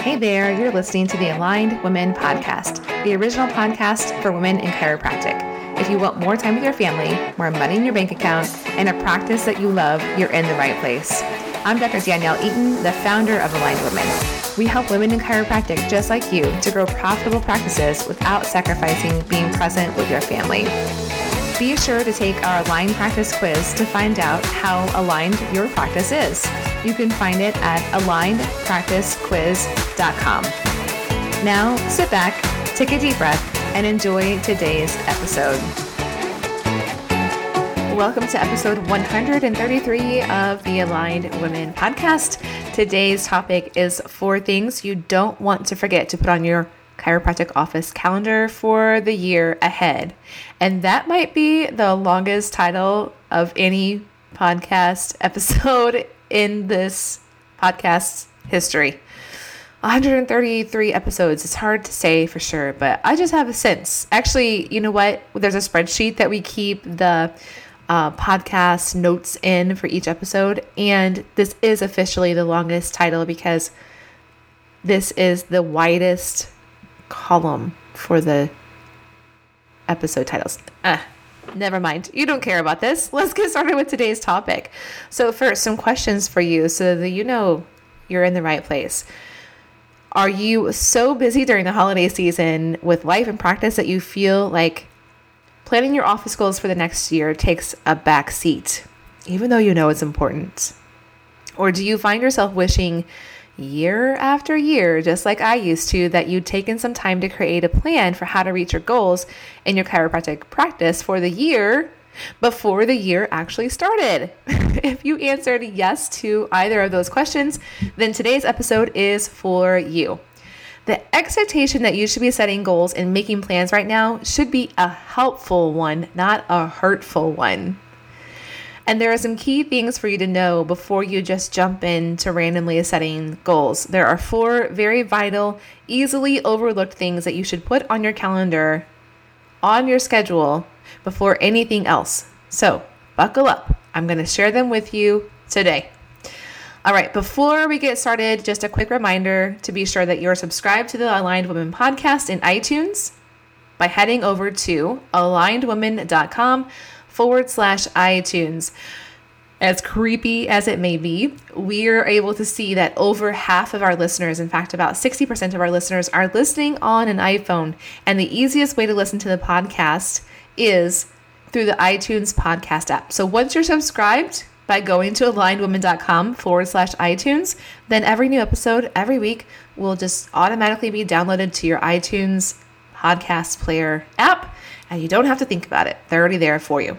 Hey there, you're listening to the Aligned Women Podcast, the original podcast for women in chiropractic. If you want more time with your family, more money in your bank account, and a practice that you love, you're in the right place. I'm Dr. Danielle Eaton, the founder of Aligned Women. We help women in chiropractic just like you to grow profitable practices without sacrificing being present with your family. Be sure to take our Aligned Practice quiz to find out how aligned your practice is. You can find it at alignedpracticequiz.com. Now, sit back, take a deep breath, and enjoy today's episode. Welcome to episode 133 of the Aligned Women podcast. Today's topic is four things you don't want to forget to put on your chiropractic office calendar for the year ahead. And that might be the longest title of any podcast episode in this podcast's history. 133 episodes. It's hard to say for sure, but I just have a sense. Actually, you know what? There's a spreadsheet that we keep the uh, podcast notes in for each episode, and this is officially the longest title because this is the widest column for the episode titles. Uh, never mind. You don't care about this. Let's get started with today's topic. So, first, some questions for you so that you know you're in the right place. Are you so busy during the holiday season with life and practice that you feel like planning your office goals for the next year takes a back seat, even though you know it's important? Or do you find yourself wishing year after year, just like I used to, that you'd taken some time to create a plan for how to reach your goals in your chiropractic practice for the year before the year actually started? if you answered yes to either of those questions, then today's episode is for you. The expectation that you should be setting goals and making plans right now should be a helpful one, not a hurtful one. And there are some key things for you to know before you just jump into randomly setting goals. There are four very vital, easily overlooked things that you should put on your calendar, on your schedule, before anything else. So, buckle up. I'm going to share them with you today. All right, before we get started, just a quick reminder to be sure that you're subscribed to the Aligned Women podcast in iTunes by heading over to alignedwomen.com forward slash iTunes. As creepy as it may be, we are able to see that over half of our listeners, in fact, about 60% of our listeners, are listening on an iPhone. And the easiest way to listen to the podcast is through the iTunes podcast app. So once you're subscribed by going to alignedwomen.com forward slash iTunes, then every new episode every week will just automatically be downloaded to your iTunes podcast player app. And you don't have to think about it, they're already there for you.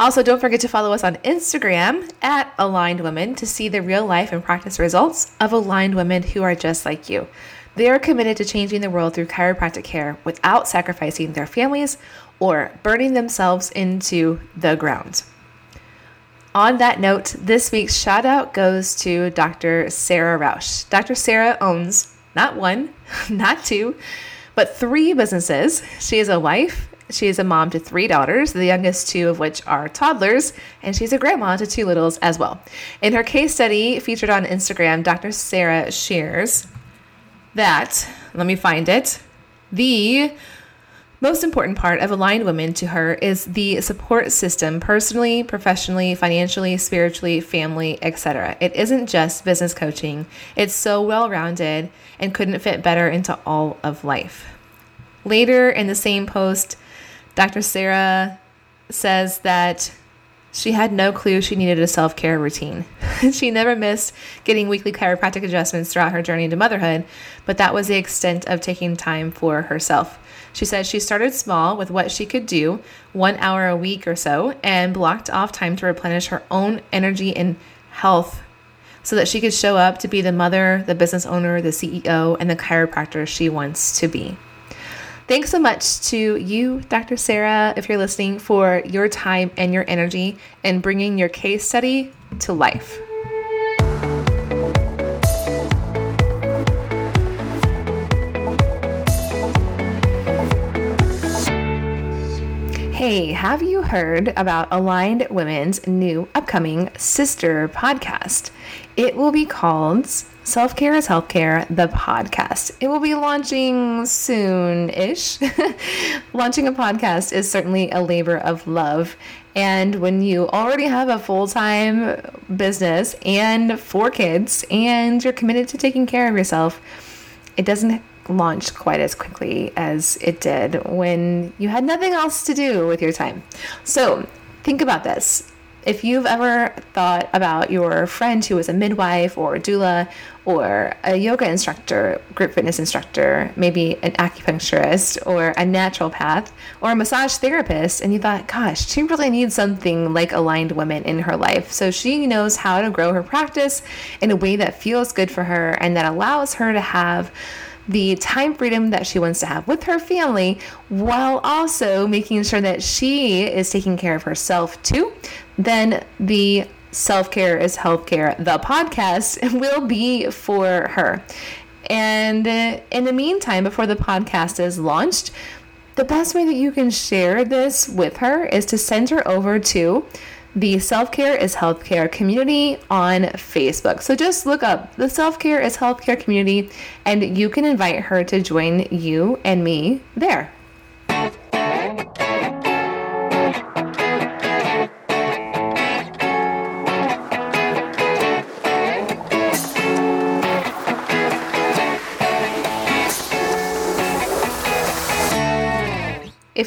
Also, don't forget to follow us on Instagram at Aligned Women to see the real life and practice results of aligned women who are just like you. They are committed to changing the world through chiropractic care without sacrificing their families or burning themselves into the ground. On that note, this week's shout out goes to Dr. Sarah Rausch. Dr. Sarah owns not one, not two, but three businesses. She is a wife, she is a mom to three daughters, the youngest two of which are toddlers, and she's a grandma to two littles as well. In her case study featured on Instagram, Dr. Sarah shares that, let me find it, the most important part of aligned women to her is the support system personally, professionally, financially, spiritually, family, etc. It isn't just business coaching. It's so well-rounded and couldn't fit better into all of life. Later in the same post, Dr. Sarah says that she had no clue she needed a self care routine. she never missed getting weekly chiropractic adjustments throughout her journey into motherhood, but that was the extent of taking time for herself. She said she started small with what she could do, one hour a week or so, and blocked off time to replenish her own energy and health so that she could show up to be the mother, the business owner, the CEO, and the chiropractor she wants to be. Thanks so much to you, Dr. Sarah, if you're listening, for your time and your energy and bringing your case study to life. Hey, have you heard about Aligned Women's new upcoming sister podcast? It will be called Self Care is Healthcare, the podcast. It will be launching soon ish. launching a podcast is certainly a labor of love. And when you already have a full time business and four kids, and you're committed to taking care of yourself, it doesn't launch quite as quickly as it did when you had nothing else to do with your time. So think about this if you've ever thought about your friend who is a midwife or a doula or a yoga instructor, group fitness instructor, maybe an acupuncturist or a naturopath or a massage therapist, and you thought, gosh, she really needs something like aligned women in her life. So she knows how to grow her practice in a way that feels good for her and that allows her to have the time freedom that she wants to have with her family while also making sure that she is taking care of herself too, then the Self Care is Healthcare, the podcast, will be for her. And in the meantime, before the podcast is launched, the best way that you can share this with her is to send her over to the Self Care is Healthcare community on Facebook. So just look up the Self Care is Healthcare community and you can invite her to join you and me there.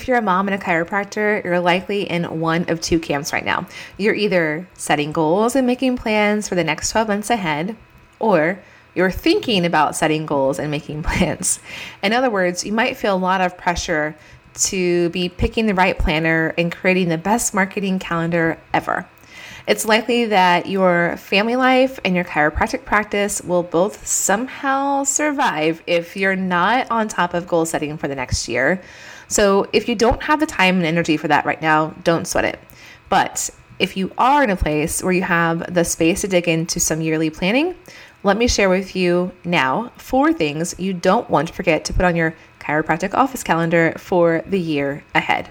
If you're a mom and a chiropractor, you're likely in one of two camps right now. You're either setting goals and making plans for the next 12 months ahead, or you're thinking about setting goals and making plans. In other words, you might feel a lot of pressure to be picking the right planner and creating the best marketing calendar ever. It's likely that your family life and your chiropractic practice will both somehow survive if you're not on top of goal setting for the next year so if you don't have the time and energy for that right now, don't sweat it. But if you are in a place where you have the space to dig into some yearly planning, let me share with you now four things you don't want to forget to put on your chiropractic office calendar for the year ahead.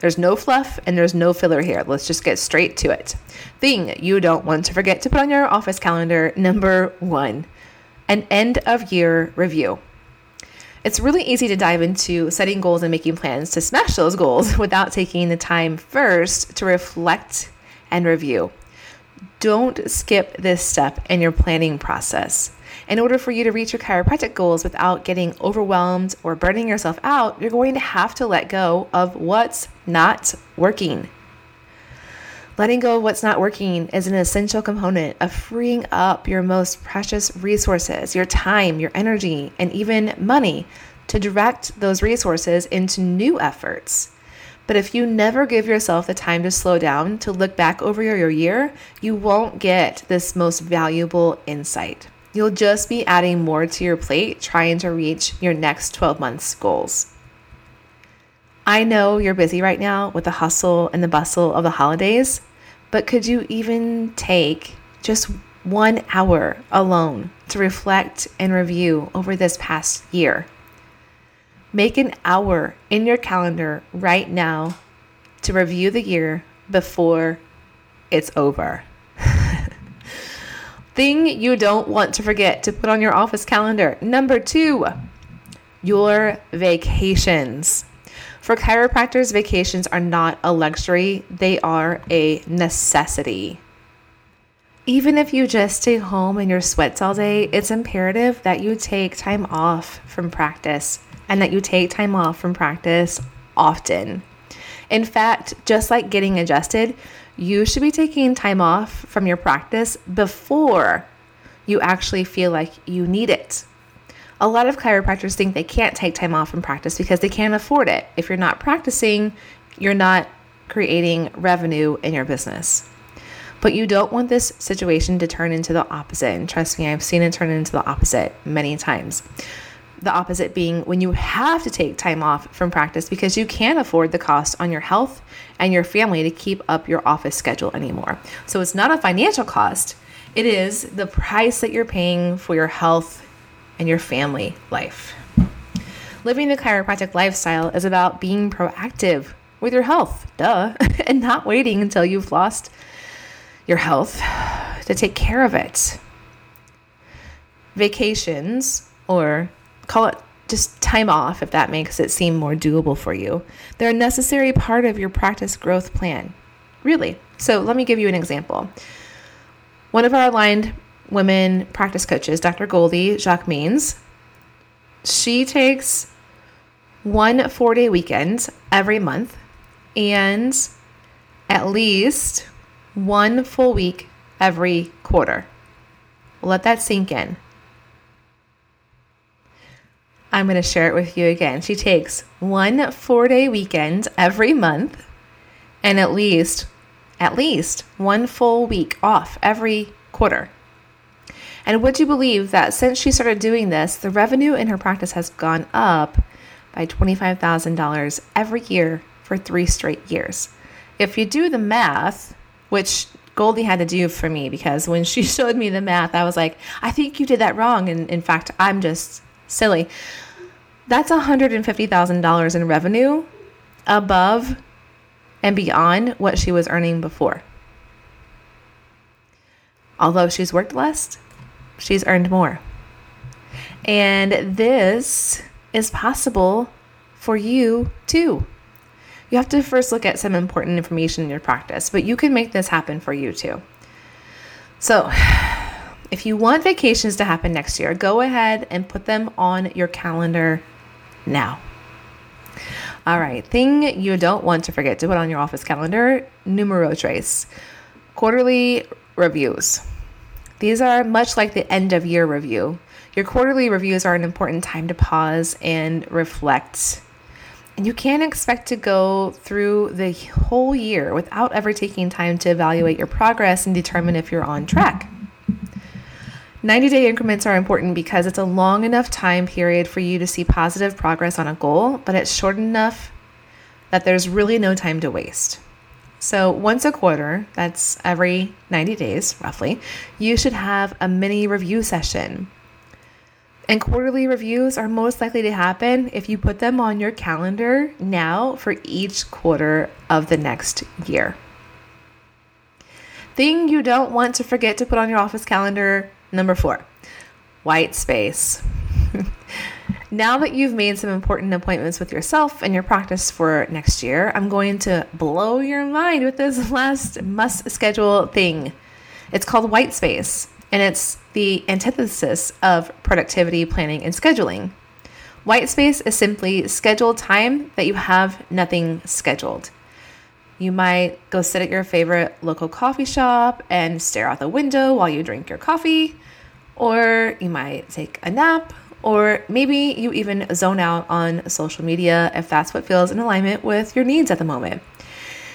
There's no fluff and there's no filler here. Let's just get straight to it. Thing you don't want to forget to put on your office calendar number one an end of year review. It's really easy to dive into setting goals and making plans to smash those goals without taking the time first to reflect and review. Don't skip this step in your planning process. In order for you to reach your chiropractic goals without getting overwhelmed or burning yourself out, you're going to have to let go of what's not working. Letting go of what's not working is an essential component of freeing up your most precious resources, your time, your energy, and even money to direct those resources into new efforts. But if you never give yourself the time to slow down, to look back over your year, you won't get this most valuable insight. You'll just be adding more to your plate trying to reach your next 12 months goals. I know you're busy right now with the hustle and the bustle of the holidays, but could you even take just one hour alone to reflect and review over this past year? Make an hour in your calendar right now to review the year before it's over. Thing you don't want to forget to put on your office calendar. Number two, your vacations. For chiropractors, vacations are not a luxury, they are a necessity. Even if you just stay home in your sweats all day, it's imperative that you take time off from practice and that you take time off from practice often. In fact, just like getting adjusted, you should be taking time off from your practice before you actually feel like you need it a lot of chiropractors think they can't take time off from practice because they can't afford it. If you're not practicing, you're not creating revenue in your business. But you don't want this situation to turn into the opposite. And trust me, I've seen it turn into the opposite many times. The opposite being when you have to take time off from practice because you can't afford the cost on your health and your family to keep up your office schedule anymore. So it's not a financial cost, it is the price that you're paying for your health and your family life. Living the chiropractic lifestyle is about being proactive with your health, duh, and not waiting until you've lost your health to take care of it. vacations, or call it just time off if that makes it seem more doable for you. They're a necessary part of your practice growth plan. Really. So let me give you an example. One of our aligned women practice coaches, Dr. Goldie Jacques Means, she takes one four day weekend every month and at least one full week every quarter. Let that sink in. I'm going to share it with you again. She takes one four day weekend every month and at least, at least one full week off every quarter. And would you believe that since she started doing this, the revenue in her practice has gone up by $25,000 every year for three straight years? If you do the math, which Goldie had to do for me because when she showed me the math, I was like, I think you did that wrong. And in fact, I'm just silly. That's $150,000 in revenue above and beyond what she was earning before. Although she's worked less, she's earned more. And this is possible for you too. You have to first look at some important information in your practice, but you can make this happen for you too. So, if you want vacations to happen next year, go ahead and put them on your calendar now. All right, thing you don't want to forget to put on your office calendar numero tres, quarterly reviews. These are much like the end of year review. Your quarterly reviews are an important time to pause and reflect. And you can't expect to go through the whole year without ever taking time to evaluate your progress and determine if you're on track. 90 day increments are important because it's a long enough time period for you to see positive progress on a goal, but it's short enough that there's really no time to waste. So, once a quarter, that's every 90 days roughly, you should have a mini review session. And quarterly reviews are most likely to happen if you put them on your calendar now for each quarter of the next year. Thing you don't want to forget to put on your office calendar number four, white space. Now that you've made some important appointments with yourself and your practice for next year, I'm going to blow your mind with this last must schedule thing. It's called white space, and it's the antithesis of productivity planning and scheduling. White space is simply scheduled time that you have nothing scheduled. You might go sit at your favorite local coffee shop and stare out the window while you drink your coffee, or you might take a nap or maybe you even zone out on social media if that's what feels in alignment with your needs at the moment.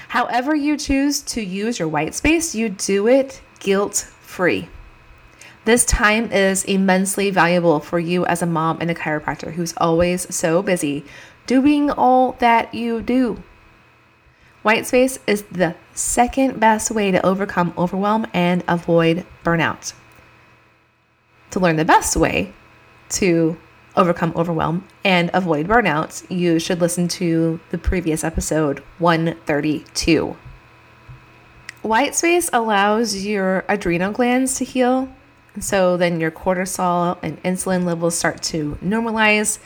However, you choose to use your white space, you do it guilt free. This time is immensely valuable for you as a mom and a chiropractor who's always so busy doing all that you do. White space is the second best way to overcome overwhelm and avoid burnout. To learn the best way, to overcome overwhelm and avoid burnouts, you should listen to the previous episode 132. White space allows your adrenal glands to heal. So then your cortisol and insulin levels start to normalize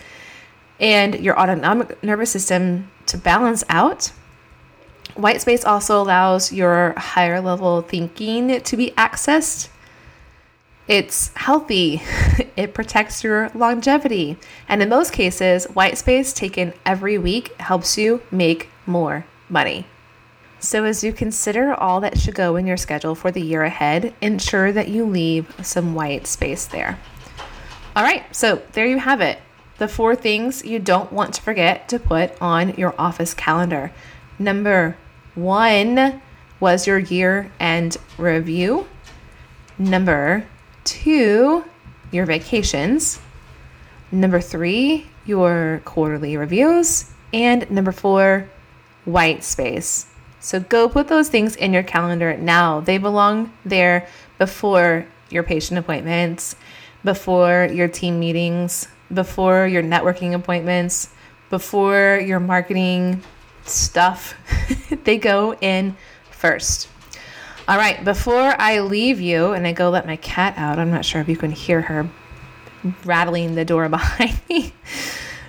and your autonomic nervous system to balance out. White space also allows your higher level thinking to be accessed it's healthy, it protects your longevity, and in most cases, white space taken every week helps you make more money. So, as you consider all that should go in your schedule for the year ahead, ensure that you leave some white space there. All right, so there you have it. The four things you don't want to forget to put on your office calendar. Number one was your year end review. Number two, your vacations. Number three, your quarterly reviews. And number four, white space. So go put those things in your calendar now. They belong there before your patient appointments, before your team meetings, before your networking appointments, before your marketing stuff. they go in first. All right, before I leave you and I go let my cat out, I'm not sure if you can hear her rattling the door behind me.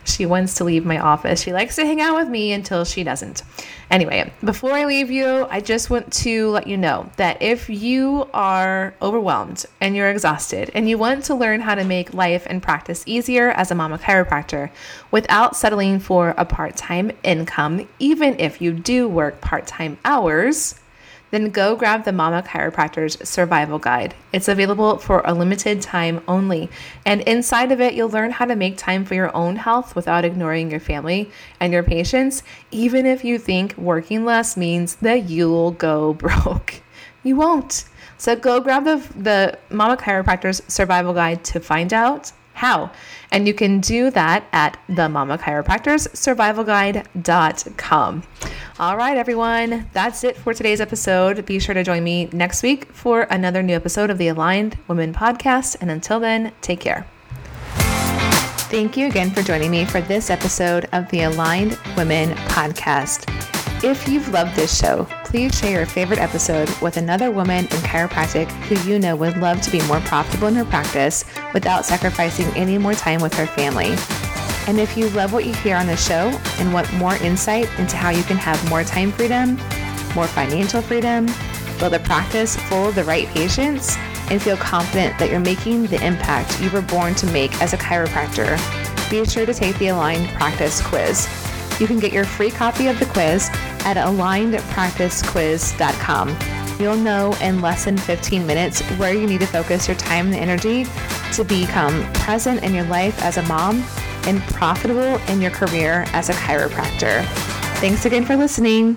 She wants to leave my office. She likes to hang out with me until she doesn't. Anyway, before I leave you, I just want to let you know that if you are overwhelmed and you're exhausted and you want to learn how to make life and practice easier as a mama chiropractor without settling for a part time income, even if you do work part time hours, then go grab the Mama Chiropractor's Survival Guide. It's available for a limited time only. And inside of it, you'll learn how to make time for your own health without ignoring your family and your patients, even if you think working less means that you'll go broke. You won't. So go grab the, the Mama Chiropractor's Survival Guide to find out how. And you can do that at the Mama Chiropractor's. All right, everyone, that's it for today's episode. Be sure to join me next week for another new episode of the Aligned Women Podcast. And until then, take care. Thank you again for joining me for this episode of the Aligned Women Podcast. If you've loved this show, please share your favorite episode with another woman in chiropractic who you know would love to be more profitable in her practice without sacrificing any more time with her family. And if you love what you hear on the show and want more insight into how you can have more time freedom, more financial freedom, build a practice full of the right patients, and feel confident that you're making the impact you were born to make as a chiropractor, be sure to take the Aligned Practice Quiz. You can get your free copy of the quiz at alignedpracticequiz.com. You'll know in less than 15 minutes where you need to focus your time and energy to become present in your life as a mom and profitable in your career as a chiropractor. Thanks again for listening.